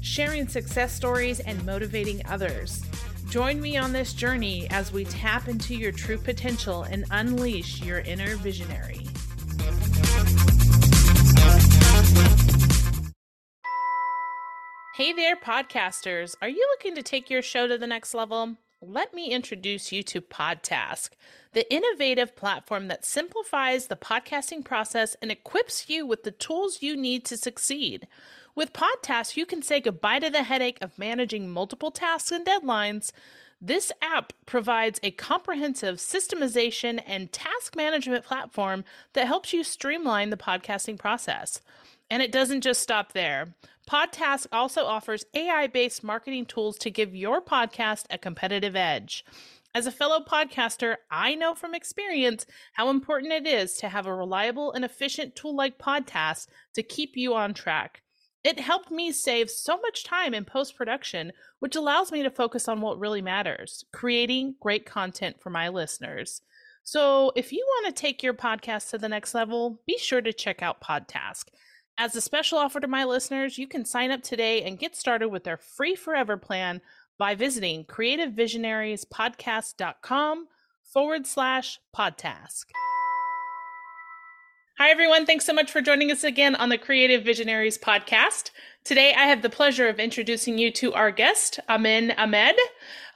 sharing success stories, and motivating others. Join me on this journey as we tap into your true potential and unleash your inner visionary. Hey there, podcasters. Are you looking to take your show to the next level? Let me introduce you to Podtask, the innovative platform that simplifies the podcasting process and equips you with the tools you need to succeed. With Podtask, you can say goodbye to the headache of managing multiple tasks and deadlines. This app provides a comprehensive systemization and task management platform that helps you streamline the podcasting process. And it doesn't just stop there. Podtask also offers AI based marketing tools to give your podcast a competitive edge. As a fellow podcaster, I know from experience how important it is to have a reliable and efficient tool like Podtask to keep you on track. It helped me save so much time in post production, which allows me to focus on what really matters creating great content for my listeners. So, if you want to take your podcast to the next level, be sure to check out Podtask. As a special offer to my listeners, you can sign up today and get started with their free forever plan by visiting creativevisionariespodcast.com forward slash podtask. Hi, everyone. Thanks so much for joining us again on the Creative Visionaries podcast. Today, I have the pleasure of introducing you to our guest, Amin Ahmed.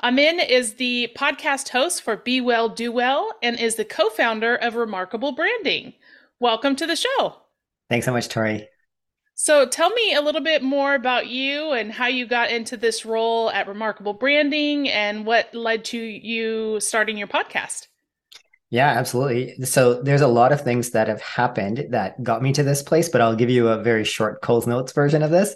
Amin is the podcast host for Be Well, Do Well and is the co founder of Remarkable Branding. Welcome to the show. Thanks so much, Tori. So, tell me a little bit more about you and how you got into this role at Remarkable Branding and what led to you starting your podcast. Yeah, absolutely. So there's a lot of things that have happened that got me to this place, but I'll give you a very short Coles Notes version of this.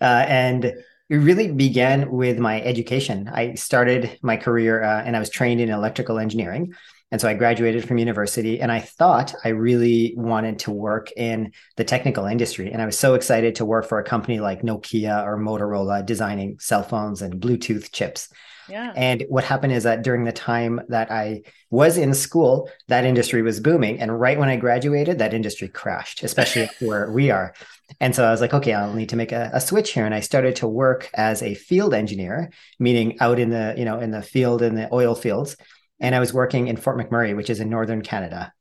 Uh, and it really began with my education. I started my career uh, and I was trained in electrical engineering. And so I graduated from university and I thought I really wanted to work in the technical industry. And I was so excited to work for a company like Nokia or Motorola designing cell phones and Bluetooth chips. Yeah. And what happened is that during the time that I was in school, that industry was booming. And right when I graduated, that industry crashed, especially where we are. And so I was like, okay, I'll need to make a, a, switch here. And I started to work as a field engineer, meaning out in the, you know, in the field in the oil fields. And I was working in Fort McMurray, which is in northern Canada.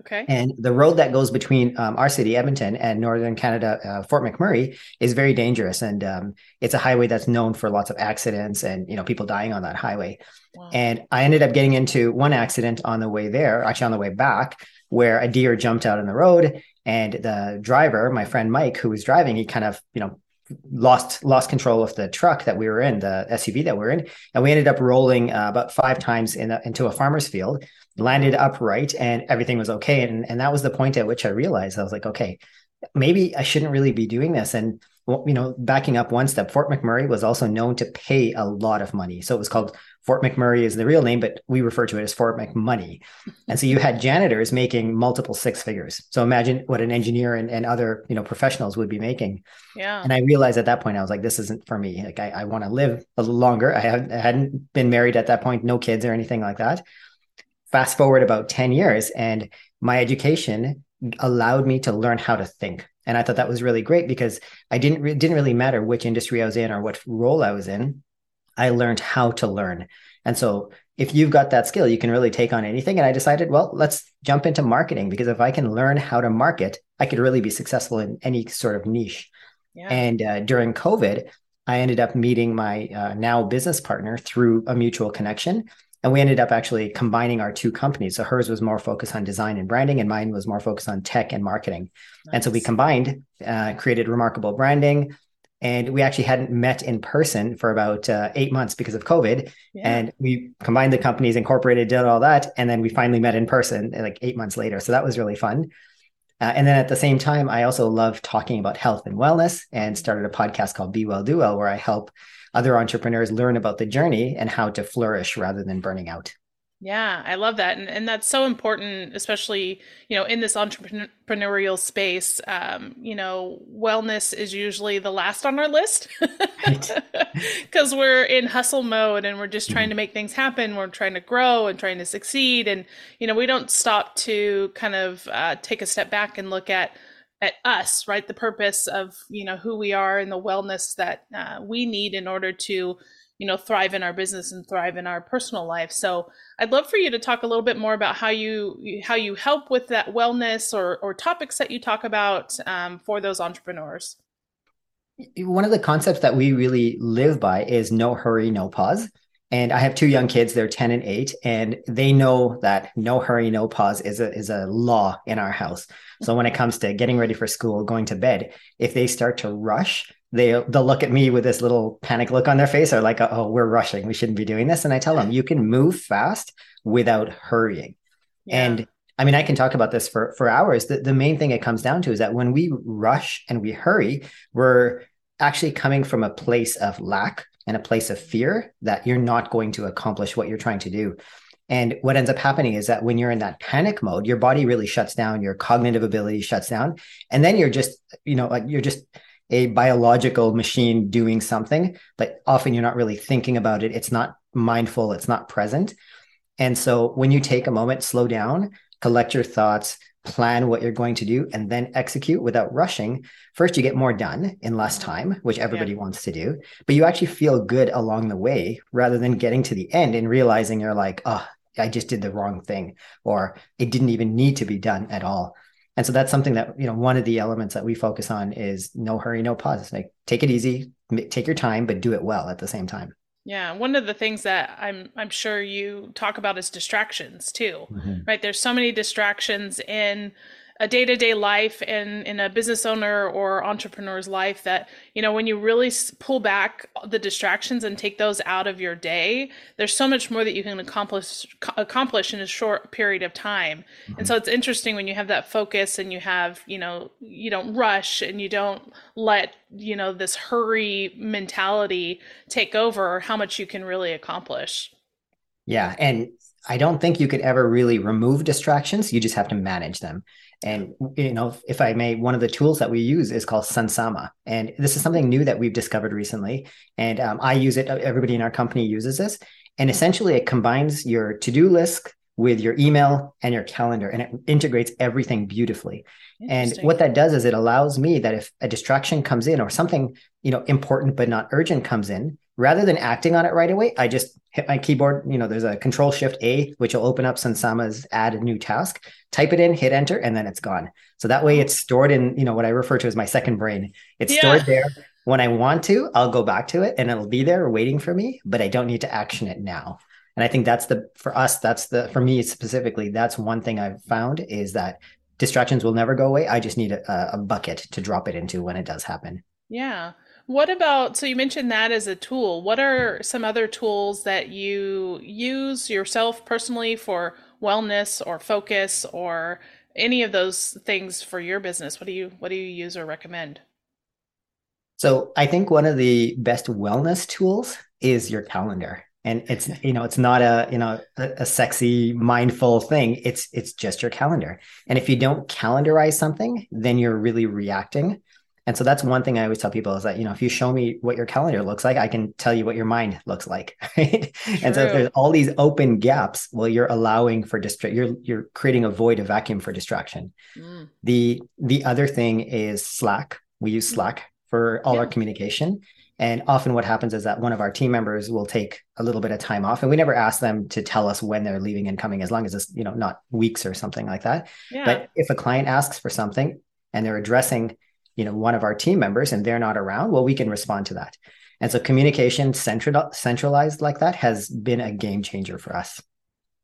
Okay. And the road that goes between um, our city, Edmonton, and northern Canada, uh, Fort McMurray, is very dangerous, and um, it's a highway that's known for lots of accidents and you know people dying on that highway. Wow. And I ended up getting into one accident on the way there, actually on the way back, where a deer jumped out in the road, and the driver, my friend Mike, who was driving, he kind of you know lost lost control of the truck that we were in, the SUV that we are in, and we ended up rolling uh, about five times in a, into a farmer's field landed upright and everything was okay. And, and that was the point at which I realized I was like, okay, maybe I shouldn't really be doing this. And, you know, backing up one step, Fort McMurray was also known to pay a lot of money. So it was called Fort McMurray is the real name, but we refer to it as Fort McMoney. And so you had janitors making multiple six figures. So imagine what an engineer and, and other, you know, professionals would be making. Yeah. And I realized at that point, I was like, this isn't for me. Like I, I want to live a little longer. I, had, I hadn't been married at that point, no kids or anything like that fast forward about 10 years and my education allowed me to learn how to think. And i thought that was really great because i didn't it didn't really matter which industry i was in or what role i was in. I learned how to learn. And so if you've got that skill you can really take on anything. And i decided well let's jump into marketing because if i can learn how to market i could really be successful in any sort of niche. Yeah. and uh, during covid i ended up meeting my uh, now business partner through a mutual connection and we ended up actually combining our two companies. So hers was more focused on design and branding, and mine was more focused on tech and marketing. Nice. And so we combined, uh, created remarkable branding. And we actually hadn't met in person for about uh, eight months because of COVID. Yeah. And we combined the companies, incorporated, did all that. And then we finally met in person like eight months later. So that was really fun. Uh, and then at the same time, I also love talking about health and wellness and started a podcast called Be Well, Do Well, where I help other entrepreneurs learn about the journey and how to flourish rather than burning out. Yeah, I love that. And, and that's so important, especially, you know, in this entrepreneurial space. Um, you know, wellness is usually the last on our list because we're in hustle mode and we're just trying mm-hmm. to make things happen. We're trying to grow and trying to succeed. And, you know, we don't stop to kind of uh, take a step back and look at, at us, right? The purpose of, you know, who we are and the wellness that uh, we need in order to, you know thrive in our business and thrive in our personal life. So i'd love for you to talk a little bit more about how you how you help with that wellness or or topics that you talk about um, for those entrepreneurs. One of the concepts that we really live by is no hurry no pause and i have two young kids. They're 10 and 8 and they know that no hurry no pause is a is a law in our house. So when it comes to getting ready for school going to bed if they start to rush they they'll look at me with this little panic look on their face or like oh we're rushing. We shouldn't be doing this. And i tell them you can move fast without hurrying. Yeah. and i mean i can talk about this for for hours. The, the main thing it comes down to is that when we rush and we hurry we're actually coming from a place of lack and a place of fear that you're not going to accomplish what you're trying to do and what ends up happening is that when you're in that panic mode, your body really shuts down, your cognitive ability shuts down. And then you're just, you know, like you're just a biological machine doing something, but often you're not really thinking about it. It's not mindful, it's not present. And so when you take a moment, slow down, collect your thoughts, plan what you're going to do, and then execute without rushing, first you get more done in less mm-hmm. time, which everybody yeah. wants to do, but you actually feel good along the way rather than getting to the end and realizing you're like, oh, I just did the wrong thing, or it didn't even need to be done at all. And so that's something that you know one of the elements that we focus on is no hurry no pause. Like take it easy take your time but do it well at the same time yeah one of the things that i'm i'm sure you talk about is distractions too mm-hmm. right there's so many distractions in a day-to-day life and in a business owner or entrepreneur's life that you know when you really pull back the distractions and take those out of your day there's so much more that you can accomplish accomplish in a short period of time mm-hmm. and so it's interesting when you have that focus and you have you know you don't rush and you don't let you know this hurry mentality take over how much you can really accomplish yeah and I don't think you could ever really remove distractions. You just have to manage them. And you know, if I may, one of the tools that we use is called Sunsama, and this is something new that we've discovered recently. And um, I use it. Everybody in our company uses this, and essentially, it combines your to-do list with your email and your calendar, and it integrates everything beautifully. And what that does is it allows me that if a distraction comes in or something you know important but not urgent comes in, rather than acting on it right away, I just hit my keyboard. You know, there's a control shift A, which will open up Sunsama's add a new task, type it in, hit enter, and then it's gone. So that way it's stored in, you know, what I refer to as my second brain. It's yeah. stored there. When I want to, I'll go back to it and it'll be there waiting for me, but I don't need to action it now. And I think that's the, for us, that's the, for me specifically, that's one thing I've found is that distractions will never go away. I just need a, a bucket to drop it into when it does happen. Yeah. What about, so you mentioned that as a tool. What are some other tools that you use yourself personally for wellness or focus or any of those things for your business? What do you what do you use or recommend? So I think one of the best wellness tools is your calendar. And it's you know it's not a you know a, a sexy mindful thing. It's it's just your calendar. And if you don't calendarize something, then you're really reacting and so that's one thing I always tell people is that, you know, if you show me what your calendar looks like, I can tell you what your mind looks like. Right. And so if there's all these open gaps, well, you're allowing for distract, you're, you're creating a void, a vacuum for distraction. Mm. The, the other thing is Slack. We use mm. Slack for all yeah. our communication. And often what happens is that one of our team members will take a little bit of time off and we never ask them to tell us when they're leaving and coming as long as it's, you know, not weeks or something like that. Yeah. But if a client asks for something and they're addressing you know one of our team members and they're not around well we can respond to that and so communication central, centralized like that has been a game changer for us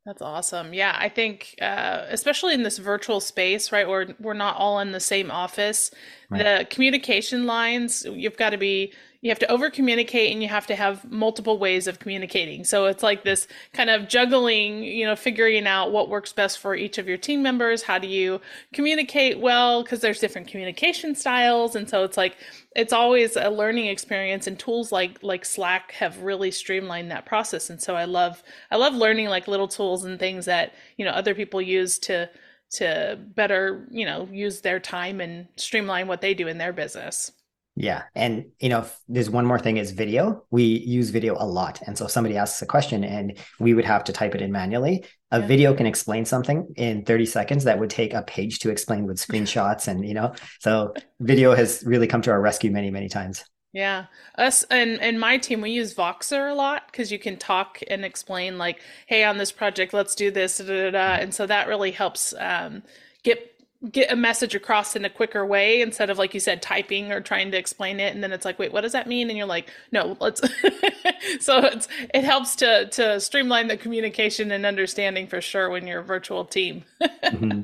that's awesome. Yeah, I think uh, especially in this virtual space, right, where we're not all in the same office, right. the communication lines you've got to be you have to over communicate and you have to have multiple ways of communicating. So it's like this kind of juggling, you know, figuring out what works best for each of your team members. How do you communicate well? Because there's different communication styles. And so it's like, it's always a learning experience and tools like like slack have really streamlined that process and so i love i love learning like little tools and things that you know other people use to to better you know use their time and streamline what they do in their business yeah. And, you know, there's one more thing is video. We use video a lot. And so if somebody asks a question and we would have to type it in manually, a yeah. video can explain something in 30 seconds that would take a page to explain with screenshots. And, you know, so video has really come to our rescue many, many times. Yeah. Us and and my team we use Voxer a lot because you can talk and explain like, hey, on this project, let's do this, da, da, da. and so that really helps um, get get a message across in a quicker way instead of like you said typing or trying to explain it. And then it's like wait what does that mean? And you're like no let's so it's it helps to to streamline the communication and understanding for sure when you're a virtual team. Mm-hmm.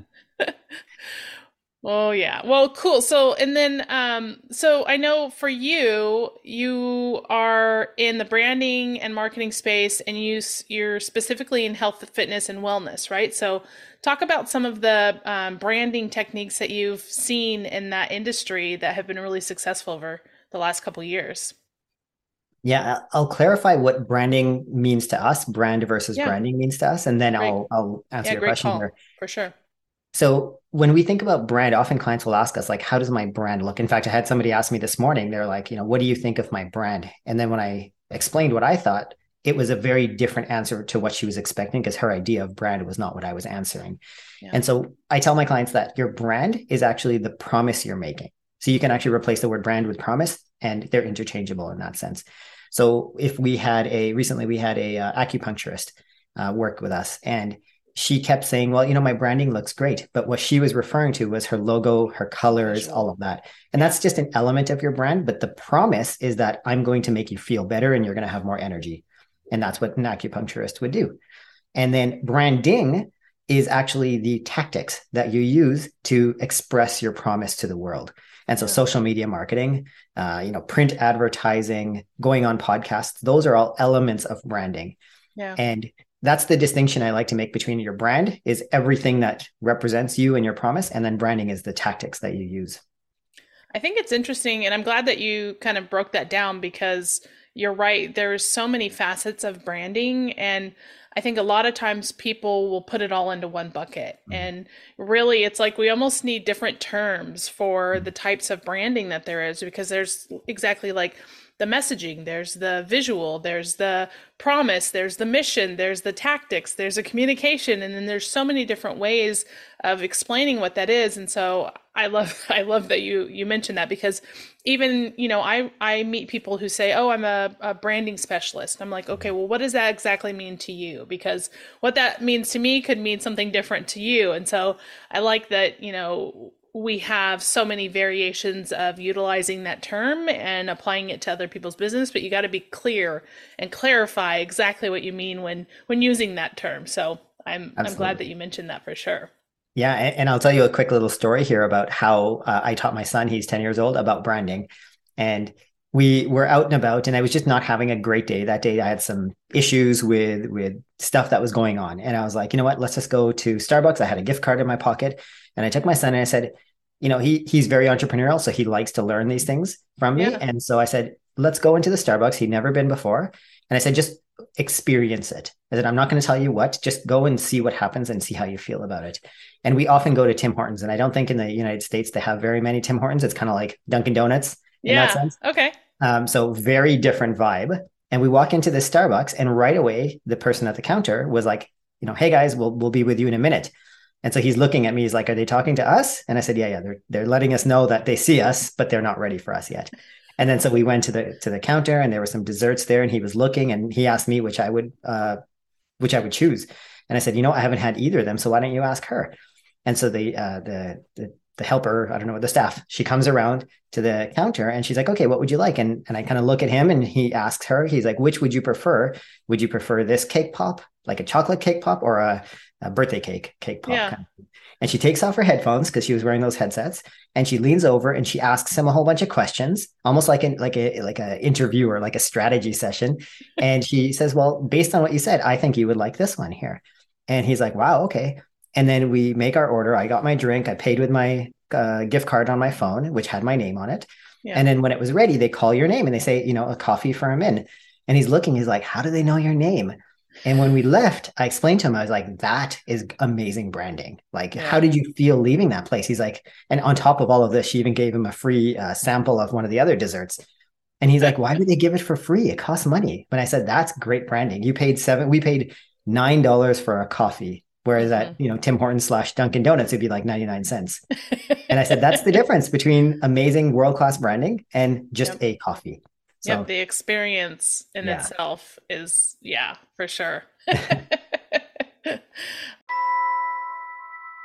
Oh yeah. Well, cool. So and then um so I know for you you are in the branding and marketing space and you you're specifically in health fitness and wellness, right? So talk about some of the um, branding techniques that you've seen in that industry that have been really successful over the last couple years. Yeah, I'll clarify what branding means to us, brand versus yeah. branding means to us, and then great. I'll I'll answer yeah, your question call, here. For sure. So when we think about brand, often clients will ask us, like, how does my brand look? In fact, I had somebody ask me this morning, they're like, you know, what do you think of my brand? And then when I explained what I thought, it was a very different answer to what she was expecting because her idea of brand was not what I was answering. Yeah. And so I tell my clients that your brand is actually the promise you're making. So you can actually replace the word brand with promise and they're interchangeable in that sense. So if we had a recently we had a uh, acupuncturist uh, work with us and she kept saying, well, you know, my branding looks great. But what she was referring to was her logo, her colors, all of that. And that's just an element of your brand. But the promise is that I'm going to make you feel better and you're going to have more energy. And that's what an acupuncturist would do. And then branding is actually the tactics that you use to express your promise to the world. And so yeah. social media marketing, uh, you know, print advertising, going on podcasts, those are all elements of branding. Yeah. And that's the distinction I like to make between your brand is everything that represents you and your promise, and then branding is the tactics that you use. I think it's interesting, and I'm glad that you kind of broke that down because you're right. There's so many facets of branding, and I think a lot of times people will put it all into one bucket. Mm-hmm. And really, it's like we almost need different terms for the types of branding that there is because there's exactly like the messaging, there's the visual, there's the promise, there's the mission, there's the tactics, there's a communication, and then there's so many different ways of explaining what that is. And so I love I love that you you mentioned that because even you know I I meet people who say oh I'm a, a branding specialist. I'm like okay well what does that exactly mean to you? Because what that means to me could mean something different to you. And so I like that you know we have so many variations of utilizing that term and applying it to other people's business but you got to be clear and clarify exactly what you mean when when using that term. So i'm Absolutely. i'm glad that you mentioned that for sure. Yeah and, and i'll tell you a quick little story here about how uh, i taught my son he's 10 years old about branding. And we were out and about and i was just not having a great day that day i had some issues with with stuff that was going on and i was like you know what let's just go to starbucks i had a gift card in my pocket and I took my son and I said, you know, he he's very entrepreneurial, so he likes to learn these things from me. Yeah. And so I said, let's go into the Starbucks. He'd never been before. And I said, just experience it. I said, I'm not going to tell you what, just go and see what happens and see how you feel about it. And we often go to Tim Hortons. And I don't think in the United States they have very many Tim Hortons. It's kind of like Dunkin' Donuts in yeah. that sense. Okay. Um, so very different vibe. And we walk into the Starbucks, and right away, the person at the counter was like, you know, hey guys, we'll we'll be with you in a minute. And so he's looking at me. He's like, "Are they talking to us?" And I said, "Yeah, yeah. They're they're letting us know that they see us, but they're not ready for us yet." And then so we went to the to the counter, and there were some desserts there, and he was looking, and he asked me which I would uh, which I would choose. And I said, "You know, I haven't had either of them, so why don't you ask her?" And so the uh, the the the helper, I don't know, the staff, she comes around to the counter and she's like, okay, what would you like? And, and I kind of look at him and he asks her, he's like, which would you prefer? Would you prefer this cake pop like a chocolate cake pop or a, a birthday cake cake pop. Yeah. Kind of. And she takes off her headphones because she was wearing those headsets, and she leans over and she asks him a whole bunch of questions, almost like an like a like a interview or like a strategy session. and she says, "Well, based on what you said, I think you would like this one here." And he's like, "Wow, okay." And then we make our order. I got my drink. I paid with my uh, gift card on my phone, which had my name on it. Yeah. And then when it was ready, they call your name and they say, you know, a coffee for Amin. And he's looking, he's like, how do they know your name? And when we left, I explained to him, I was like, that is amazing branding. Like, Yeah. how did you feel leaving that place? He's like, and on top of all of this, she even gave him a free uh, sample of one of the other desserts. And he's like, why would they give it for free? It costs money. But I said, that's great branding. You paid seven, we paid $9 for a coffee. Whereas at, you know, Tim Hortons slash Dunkin' Donuts, it'd be like 99 cents. And I said, that's the difference between amazing world class branding and just Yep. a coffee. So Yep, the experience in Yeah. itself is, yeah, for sure.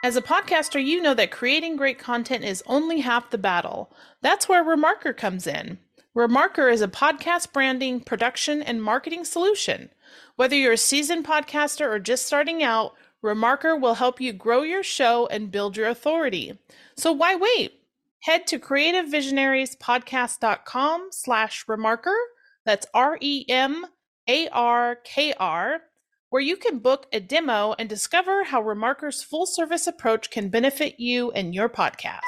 As a podcaster, you know that creating great content is only half the battle. That's where Remarkr comes in. Remarkr is a podcast branding, production, and marketing solution. Whether you're a seasoned podcaster or just starting out, Remarkr will help you grow your show and build your authority. So why wait? Head to creativevisionariespodcast.com slash remarkr. That's R E M A R K R, where you can book a demo and discover how Remarkr's full service approach can benefit you and your podcast.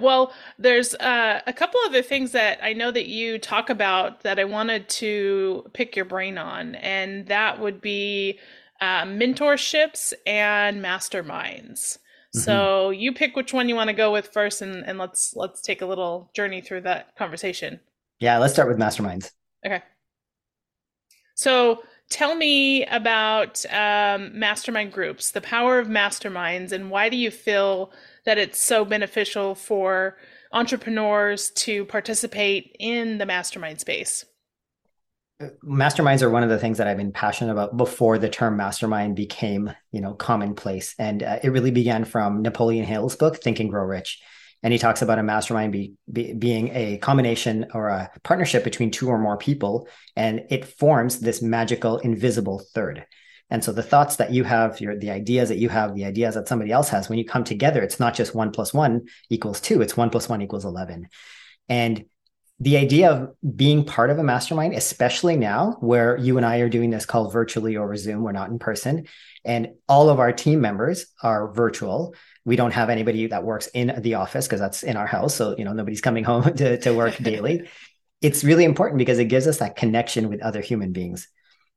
Well, there's uh, a couple other things that I know that you talk about that I wanted to pick your brain on, and that would be uh, mentorships and masterminds. So you pick which one you want to go with first, and, and let's let's take a little journey through that conversation. yeah, let's start with masterminds. Okay. So tell me about um, mastermind groups, the power of masterminds, and why do you feel that it's so beneficial for entrepreneurs to participate in the mastermind space? masterminds are one of the things that I've been passionate about before the term mastermind became, you know, commonplace. And uh, it really began from Napoleon Hill's book, Think and Grow Rich. And he talks about a mastermind be, be, being a combination or a partnership between two or more people, and it forms this magical invisible third. And so the thoughts that you have, your the ideas that you have, the ideas that somebody else has, when you come together, it's not just one plus one equals two; it's one plus one equals eleven. And the idea of being part of a mastermind, especially now where you and I are doing this call virtually over Zoom, we're not in person, and all of our team members are virtual. We don't have anybody that works in the office because that's in our house. So, you know, nobody's coming home to, to work daily. It's really important because it gives us that connection with other human beings.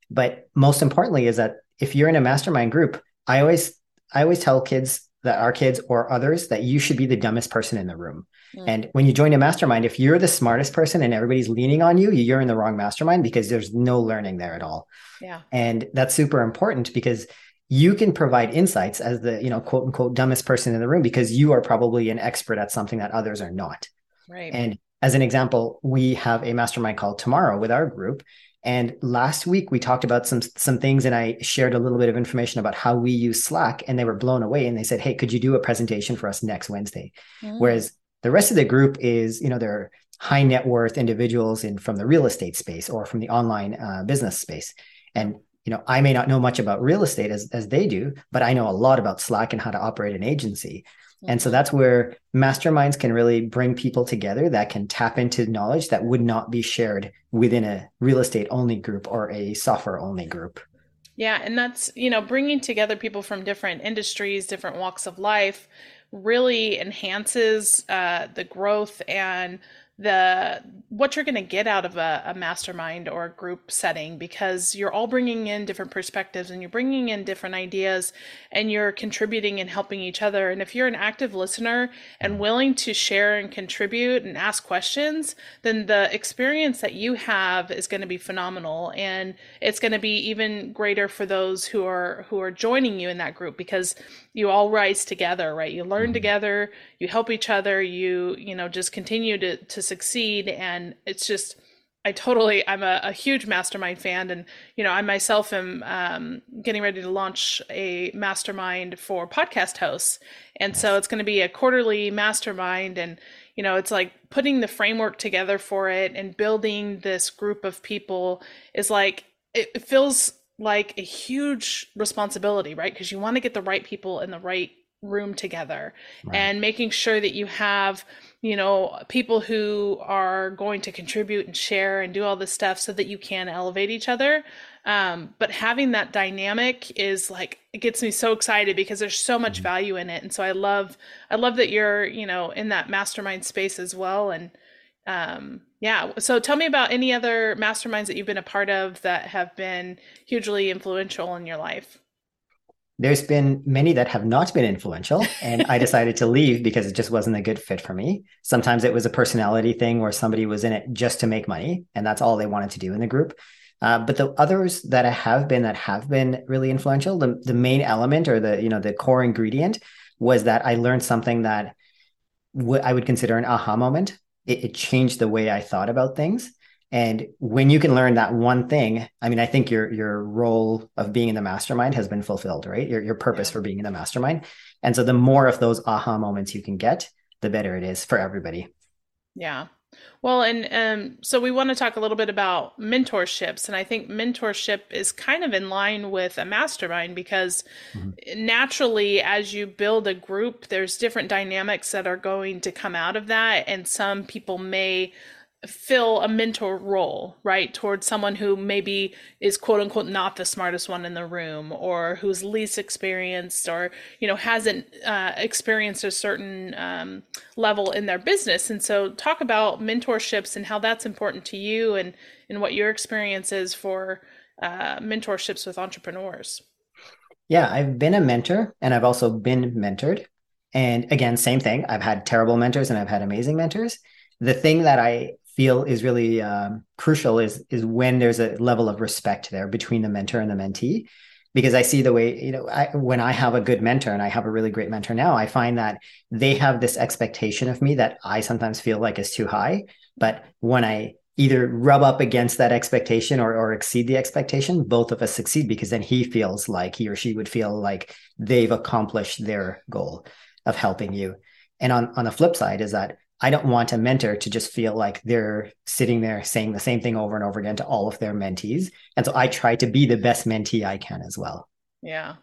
But most importantly is that if you're in a mastermind group, I always I always tell kids that our kids or others that you should be the dumbest person in the room. Mm. And when you join a mastermind, if you're the smartest person and everybody's leaning on you, you're in the wrong mastermind because there's no learning there at all. Yeah. And that's super important because you can provide insights as the, you know, quote unquote dumbest person in the room because you are probably an expert at something that others are not. Right. And as an example, we have a mastermind call tomorrow with our group. And last week we talked about some some things, and I shared a little bit of information about how we use Slack, and they were blown away. And they said, "Hey, could you do a presentation for us next Wednesday?" Mm. Whereas the rest of the group is, you know, they're high net worth individuals in from the real estate space or from the online uh, business space, and you know, I may not know much about real estate as as they do, but I know a lot about Slack and how to operate an agency. And so that's where masterminds can really bring people together that can tap into knowledge that would not be shared within a real estate only group or a software only group. Yeah, and that's, you know, bringing together people from different industries, different walks of life really enhances uh, the growth and the what you're going to get out of a, a mastermind or a group setting because you're all bringing in different perspectives and you're bringing in different ideas and you're contributing and helping each other. And if you're an active listener and willing to share and contribute and ask questions then the experience that you have is going to be phenomenal. And it's going to be even greater for those who are who are joining you in that group because you all rise together right? You learn Mhm. together you help each other you you know just continue to to succeed and it's just i totally i'm a, a huge mastermind fan and you know i myself am um, getting ready to launch a mastermind for podcast hosts and so it's going to be a quarterly mastermind and you know it's like putting the framework together for it and building this group of people is like it feels like a huge responsibility, right? Because you want to get the right people in the right room together right. and making sure that you have you know people who are going to contribute and share and do all this stuff so that you can elevate each other. Um, but having that dynamic is like it gets me so excited because there's so much mm-hmm. value in it. And so i love i love that you're you know in that mastermind space as well. And um, yeah. So tell me about any other masterminds that you've been a part of that have been hugely influential in your life there's been many that have not been influential and i decided to leave because it just wasn't a good fit for me. Sometimes it was a personality thing where somebody was in it just to make money and that's all they wanted to do in the group. Uh, but the others that have been that have been really influential the, the main element or the you know the core ingredient was that i learned something that w- I would consider an aha moment. It, it changed the way i thought about things and when you can learn that one thing, I mean, I think your your role of being in the mastermind has been fulfilled, right? Your your purpose yeah. for being in the mastermind. And so the more of those aha moments you can get, the better it is for everybody. Yeah. Well, and um, so we want to talk a little bit about mentorships. And I think mentorship is kind of in line with a mastermind because mm-hmm. naturally, as you build a group, there's different dynamics that are going to come out of that. And some people may fill a mentor role, right, towards someone who maybe is quote unquote not the smartest one in the room or who's least experienced or, you know, hasn't uh, experienced a certain um, level in their business. And so, talk about mentorships and how that's important to you and, and what your experience is for uh, mentorships with entrepreneurs. Yeah, I've been a mentor and I've also been mentored. And again, same thing. I've had terrible mentors and I've had amazing mentors the thing that I feel is really um, crucial is is when there's a level of respect there between the mentor and the mentee. Because i see the way you know I, when i have a good mentor and i have a really great mentor now i find that they have this expectation of me that i sometimes feel like is too high. But when i either rub up against that expectation or, or exceed the expectation both of us succeed because then he feels like he or she would feel like they've accomplished their goal of helping you. And on, on the flip side is that I don't want a mentor to just feel like they're sitting there saying the same thing over and over again to all of their mentees. And so I try to be the best mentee I can as well. Yeah.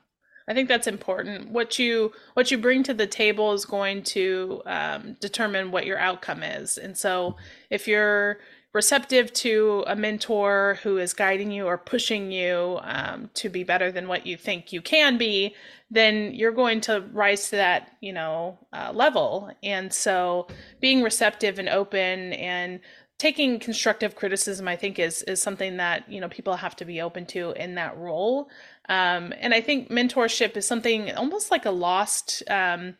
I think that's important. What you what you bring to the table is going to um, determine what your outcome is. And so, if you're receptive to a mentor who is guiding you or pushing you um, to be better than what you think you can be, then you're going to rise to that, you know, uh, level. And so, being receptive and open and taking constructive criticism, I think, is is something that you know people have to be open to in that role. Um, and I think mentorship is something almost like a lost. Um,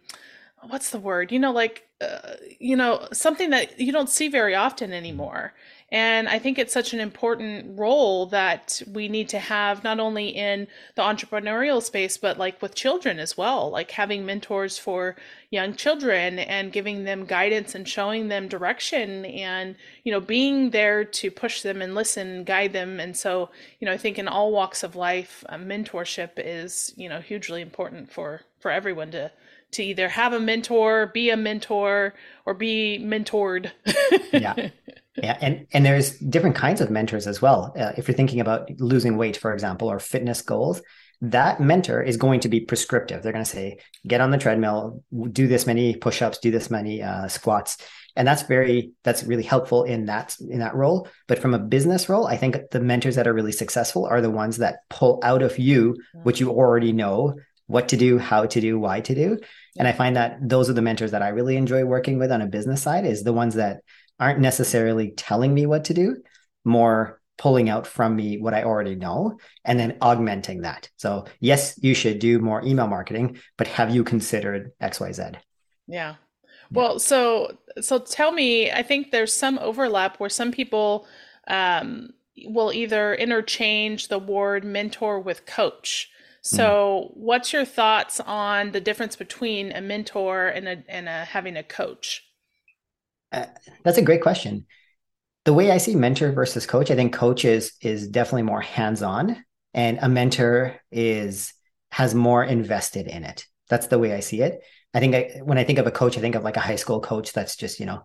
what's the word? You know, like uh, you know, something that you don't see very often anymore. And I think it's such an important role that we need to have not only in the entrepreneurial space, but like with children as well, like having mentors for young children and giving them guidance and showing them direction and, you know, being there to push them and listen, guide them. And so, you know, I think in all walks of life, uh, mentorship is, you know, hugely important for, for everyone to, to either have a mentor, be a mentor, or be mentored. yeah. Yeah, and and there's different kinds of mentors as well. Uh, if you're thinking about losing weight, for example, or fitness goals, that mentor is going to be prescriptive. They're going to say, "Get on the treadmill, do this many push-ups, do this many uh, squats," and that's very that's really helpful in that in that role. But from a business role, I think the mentors that are really successful are the ones that pull out of you what you already know, what to do, how to do, why to do. And I find that those are the mentors that I really enjoy working with on a business side is the ones that aren't necessarily telling me what to do, more pulling out from me what I already know and then augmenting that. So, yes, you should do more email marketing, but have you considered XYZ? Yeah. Well, so so tell me, I think there's some overlap where some people um, will either interchange the word mentor with coach. So, mm. what's your thoughts on the difference between a mentor and a and a having a coach? Uh, that's a great question. The way I see mentor versus coach, I think coach is is definitely more hands-on and a mentor is has more invested in it. That's the way I see it. I think I, when I think of a coach, I think of like a high school coach that's just, you know,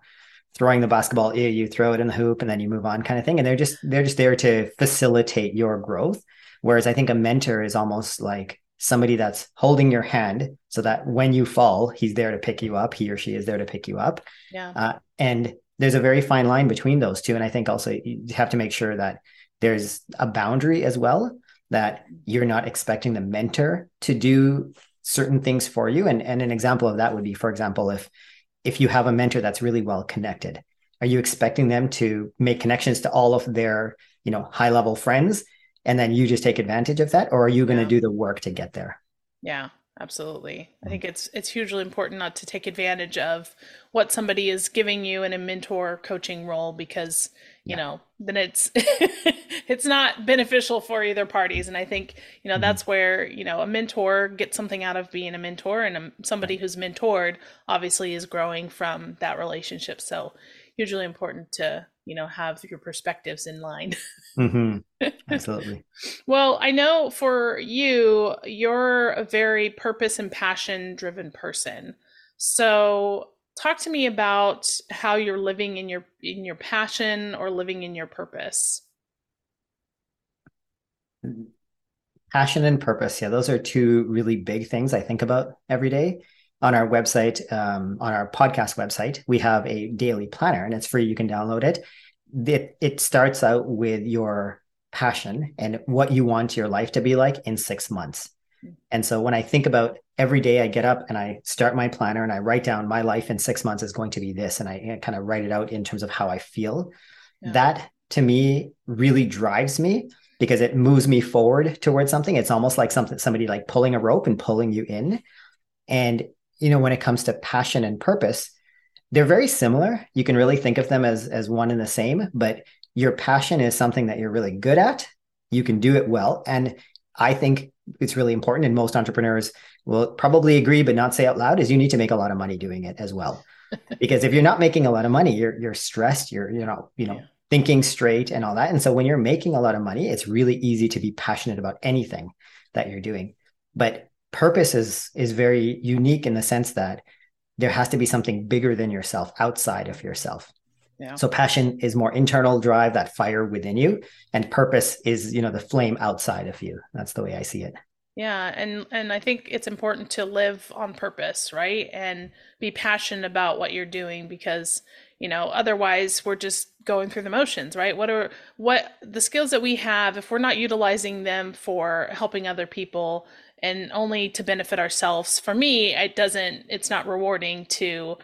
throwing the basketball you throw it in the hoop and then you move on kind of thing and they're just they're just there to facilitate your growth whereas i think a mentor is almost like somebody that's holding your hand so that when you fall he's there to pick you up. He or she is there to pick you up. Yeah. Uh, and there's a very fine line between those two. And i think also you have to make sure that there's a boundary as well that you're not expecting the mentor to do certain things for you. And and an example of that would be for example if if you have a mentor that's really well connected are you expecting them to make connections to all of their you know high level friends and then you just take advantage of that or are you going to yeah. do the work to get there yeah absolutely i think it's it's hugely important not to take advantage of what somebody is giving you in a mentor coaching role because you yeah. know then it's it's not beneficial for either parties and i think you know mm-hmm. that's where you know a mentor gets something out of being a mentor and a, somebody who's mentored obviously is growing from that relationship so hugely important to you know have your perspectives in line. Mm-hmm. absolutely. Well i know for you you're a very purpose and passion driven person. So talk to me about how you're living in your in your passion or living in your purpose. Passion and purpose. Yeah those are two really big things i think about every day on our website um, on our podcast website we have a daily planner and it's free you can download it it, it starts out with your passion and what you want your life to be like in six months and so when I think about every day I get up and I start my planner and I write down my life in six months is going to be this, and I kind of write it out in terms of how I feel, yeah. that to me really drives me because it moves me forward towards something. It's almost like something somebody like pulling a rope and pulling you in. And you know, when it comes to passion and purpose, they're very similar. You can really think of them as as one and the same, but your passion is something that you're really good at. You can do it well. And I think it's really important and most entrepreneurs will probably agree but not say out loud is you need to make a lot of money doing it as well because if you're not making a lot of money you're you're stressed you're you're not you know yeah. thinking straight and all that and so when you're making a lot of money it's really easy to be passionate about anything that you're doing but purpose is is very unique in the sense that there has to be something bigger than yourself outside of yourself yeah. So passion is more internal drive, that fire within you, and purpose is, you know, the flame outside of you. That's the way I see it. Yeah, and and I think it's important to live on purpose, right? And be passionate about what you're doing because, you know, otherwise we're just going through the motions, right? What are what the skills that we have if we're not utilizing them for helping other people and only to benefit ourselves, for me, it doesn't it's not rewarding to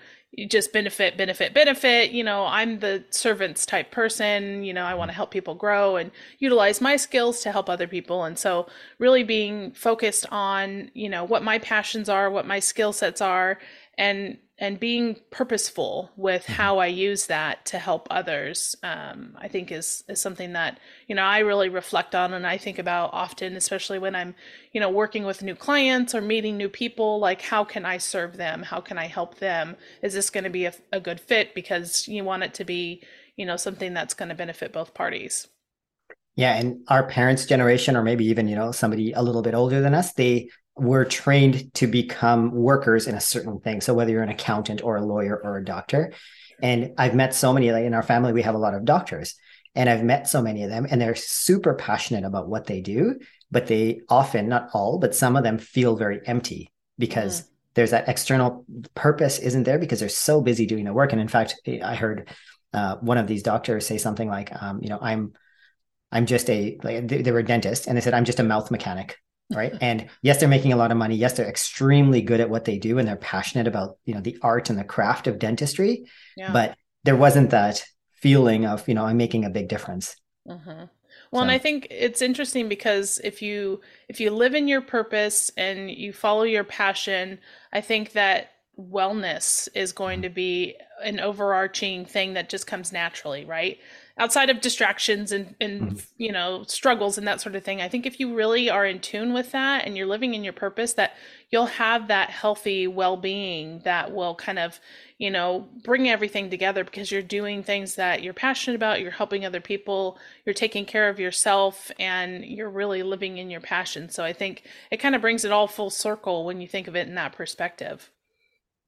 just benefit benefit benefit. You know i'm the servants type person. You know i want to help people grow and utilize my skills to help other people. And so really being focused on you know what my passions are what my skill sets are and and being purposeful with mm-hmm. how I use that to help others, um, I think is is something that you know I really reflect on and I think about often, especially when I'm you know working with new clients or meeting new people. Like, how can I serve them? How can I help them? Is this going to be a, a good fit? Because you want it to be you know something that's going to benefit both parties. Yeah, and our parents' generation, or maybe even you know somebody a little bit older than us, they were trained to become workers in a certain thing. So whether you're an accountant or a lawyer or a doctor, and I've met so many like in our family, we have a lot of doctors, and I've met so many of them, and they're super passionate about what they do, but they often, not all, but some of them feel very empty because. Mm. There's that external purpose isn't there because they're so busy doing the work. And in fact, I heard uh, one of these doctors say something like, um, "You know, I'm I'm just a like they, they were a dentist and they said I'm just a mouth mechanic right and yes they're making a lot of money yes they're extremely good at what they do and they're passionate about you know the art and the craft of dentistry yeah. but there wasn't that feeling of you know i'm making a big difference mm-hmm. well so. and i think it's interesting because if you if you live in your purpose and you follow your passion i think that wellness is going to be an overarching thing that just comes naturally right outside of distractions and, and mm-hmm. you know struggles and that sort of thing i think if you really are in tune with that and you're living in your purpose that you'll have that healthy well-being that will kind of you know bring everything together because you're doing things that you're passionate about you're helping other people you're taking care of yourself and you're really living in your passion so i think it kind of brings it all full circle when you think of it in that perspective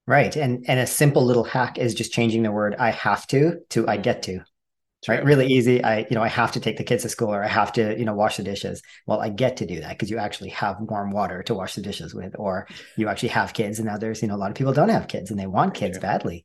Right. And and a simple little hack is just changing the word I have to to I get to. Right. Really easy. I, you know, I have to take the kids to school or I have to, you know, wash the dishes. Well, I get to do that because you actually have warm water to wash the dishes with, or you actually have kids. And now there's, you know, a lot of people don't have kids and they want kids badly.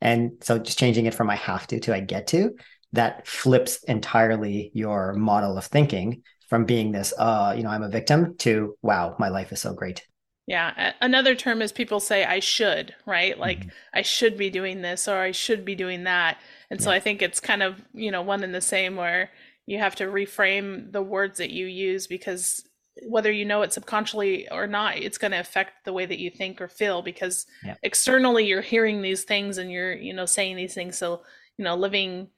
And so just changing it from I have to to I get to, that flips entirely your model of thinking from being this, uh, you know, I'm a victim to wow, my life is so great. Yeah. Another term is people say I should, right? Like mm-hmm. I should be doing this or I should be doing that. And so I think it's kind of, you know, one and the same where you have to reframe the words that you use because whether you know it subconsciously or not, it's going to affect the way that you think or feel because yeah. externally you're hearing these things and you're, you know, saying these things. So, you know, living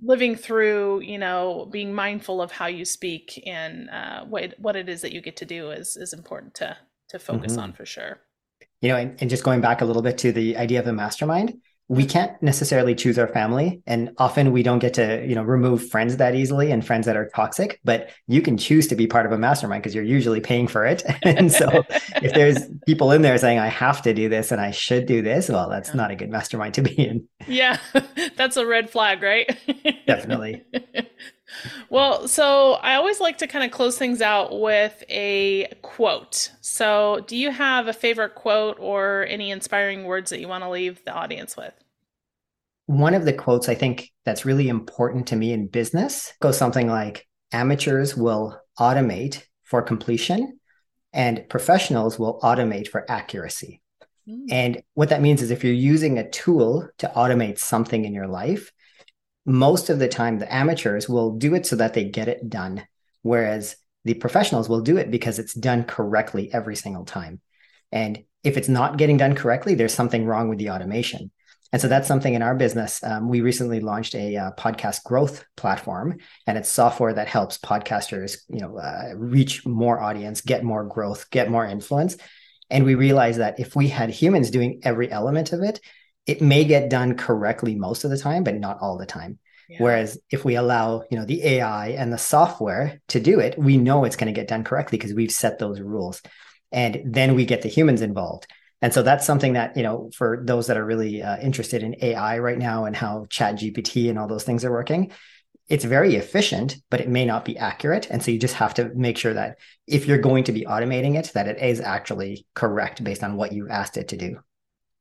living through you know being mindful of how you speak and uh, what what it is that you get to do is is important to to focus mm-hmm. on for sure. You know and, and, just going back a little bit to the idea of a mastermind we can't necessarily choose our family and often we don't get to you know remove friends that easily and friends that are toxic but you can choose to be part of a mastermind because you're usually paying for it. And so if there's people in there saying i have to do this and i should do this well that's yeah. not a good mastermind to be in. Yeah that's a red flag right? Definitely well so i always like to kind of close things out with a quote so do you have a favorite quote or any inspiring words that you want to leave the audience with one of the quotes I think that's really important to me in business goes something like amateurs will automate for completion and professionals will automate for accuracy. Mm. And what that means is if you're using a tool to automate something in your life, most of the time the amateurs will do it so that they get it done, whereas the professionals will do it because it's done correctly every single time. And if it's not getting done correctly, there's something wrong with the automation. And so that's something in our business. Um, we recently launched a uh, podcast growth platform, and it's software that helps podcasters, you know, uh, reach more audience, get more growth, get more influence. And we realized that if we had humans doing every element of it, it may get done correctly most of the time, but not all the time. Yeah. Whereas if we allow, you know, the AI and the software to do it, we know it's going to get done correctly because we've set those rules. And then we get the humans involved. And so that's something that, you know, for those that are really uh, interested in AI right now and how Chat GPT and all those things are working, it's very efficient, but it may not be accurate. And so you just have to make sure that if you're going to be automating it, that it is actually correct based on what you asked it to do.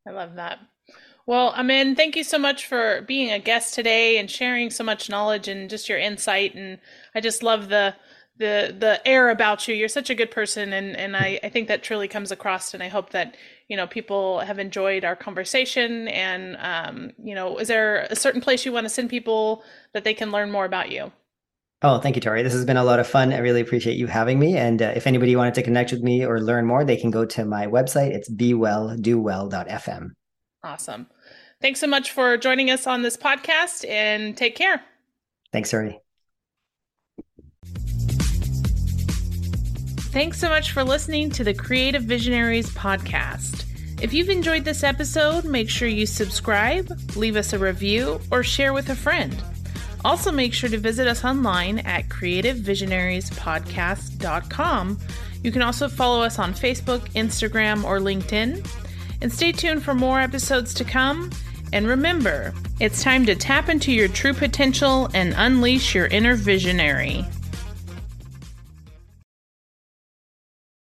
I love that. Well, Amin, thank you so much for being a guest today and sharing so much knowledge and just your insight. And I just love the the the air about you. You're such a good person, and and I I think that truly comes across. And I hope that you know people have enjoyed our conversation. And um, you know is there a certain place you want to send people that they can learn more about you? Oh thank you tori. This has been a lot of fun. I really appreciate you having me. And uh, if anybody wanted to connect with me or learn more they can go to my website. It's bewelldowell.fm awesome thanks so much for joining us on this podcast and take care thanks tori Thanks so much for listening to the Creative Visionaries podcast. If you've enjoyed this episode, make sure you subscribe, leave us a review, or share with a friend. Also, make sure to visit us online at creativevisionariespodcast.com. You can also follow us on Facebook, Instagram, or LinkedIn. And stay tuned for more episodes to come. And remember, it's time to tap into your true potential and unleash your inner visionary.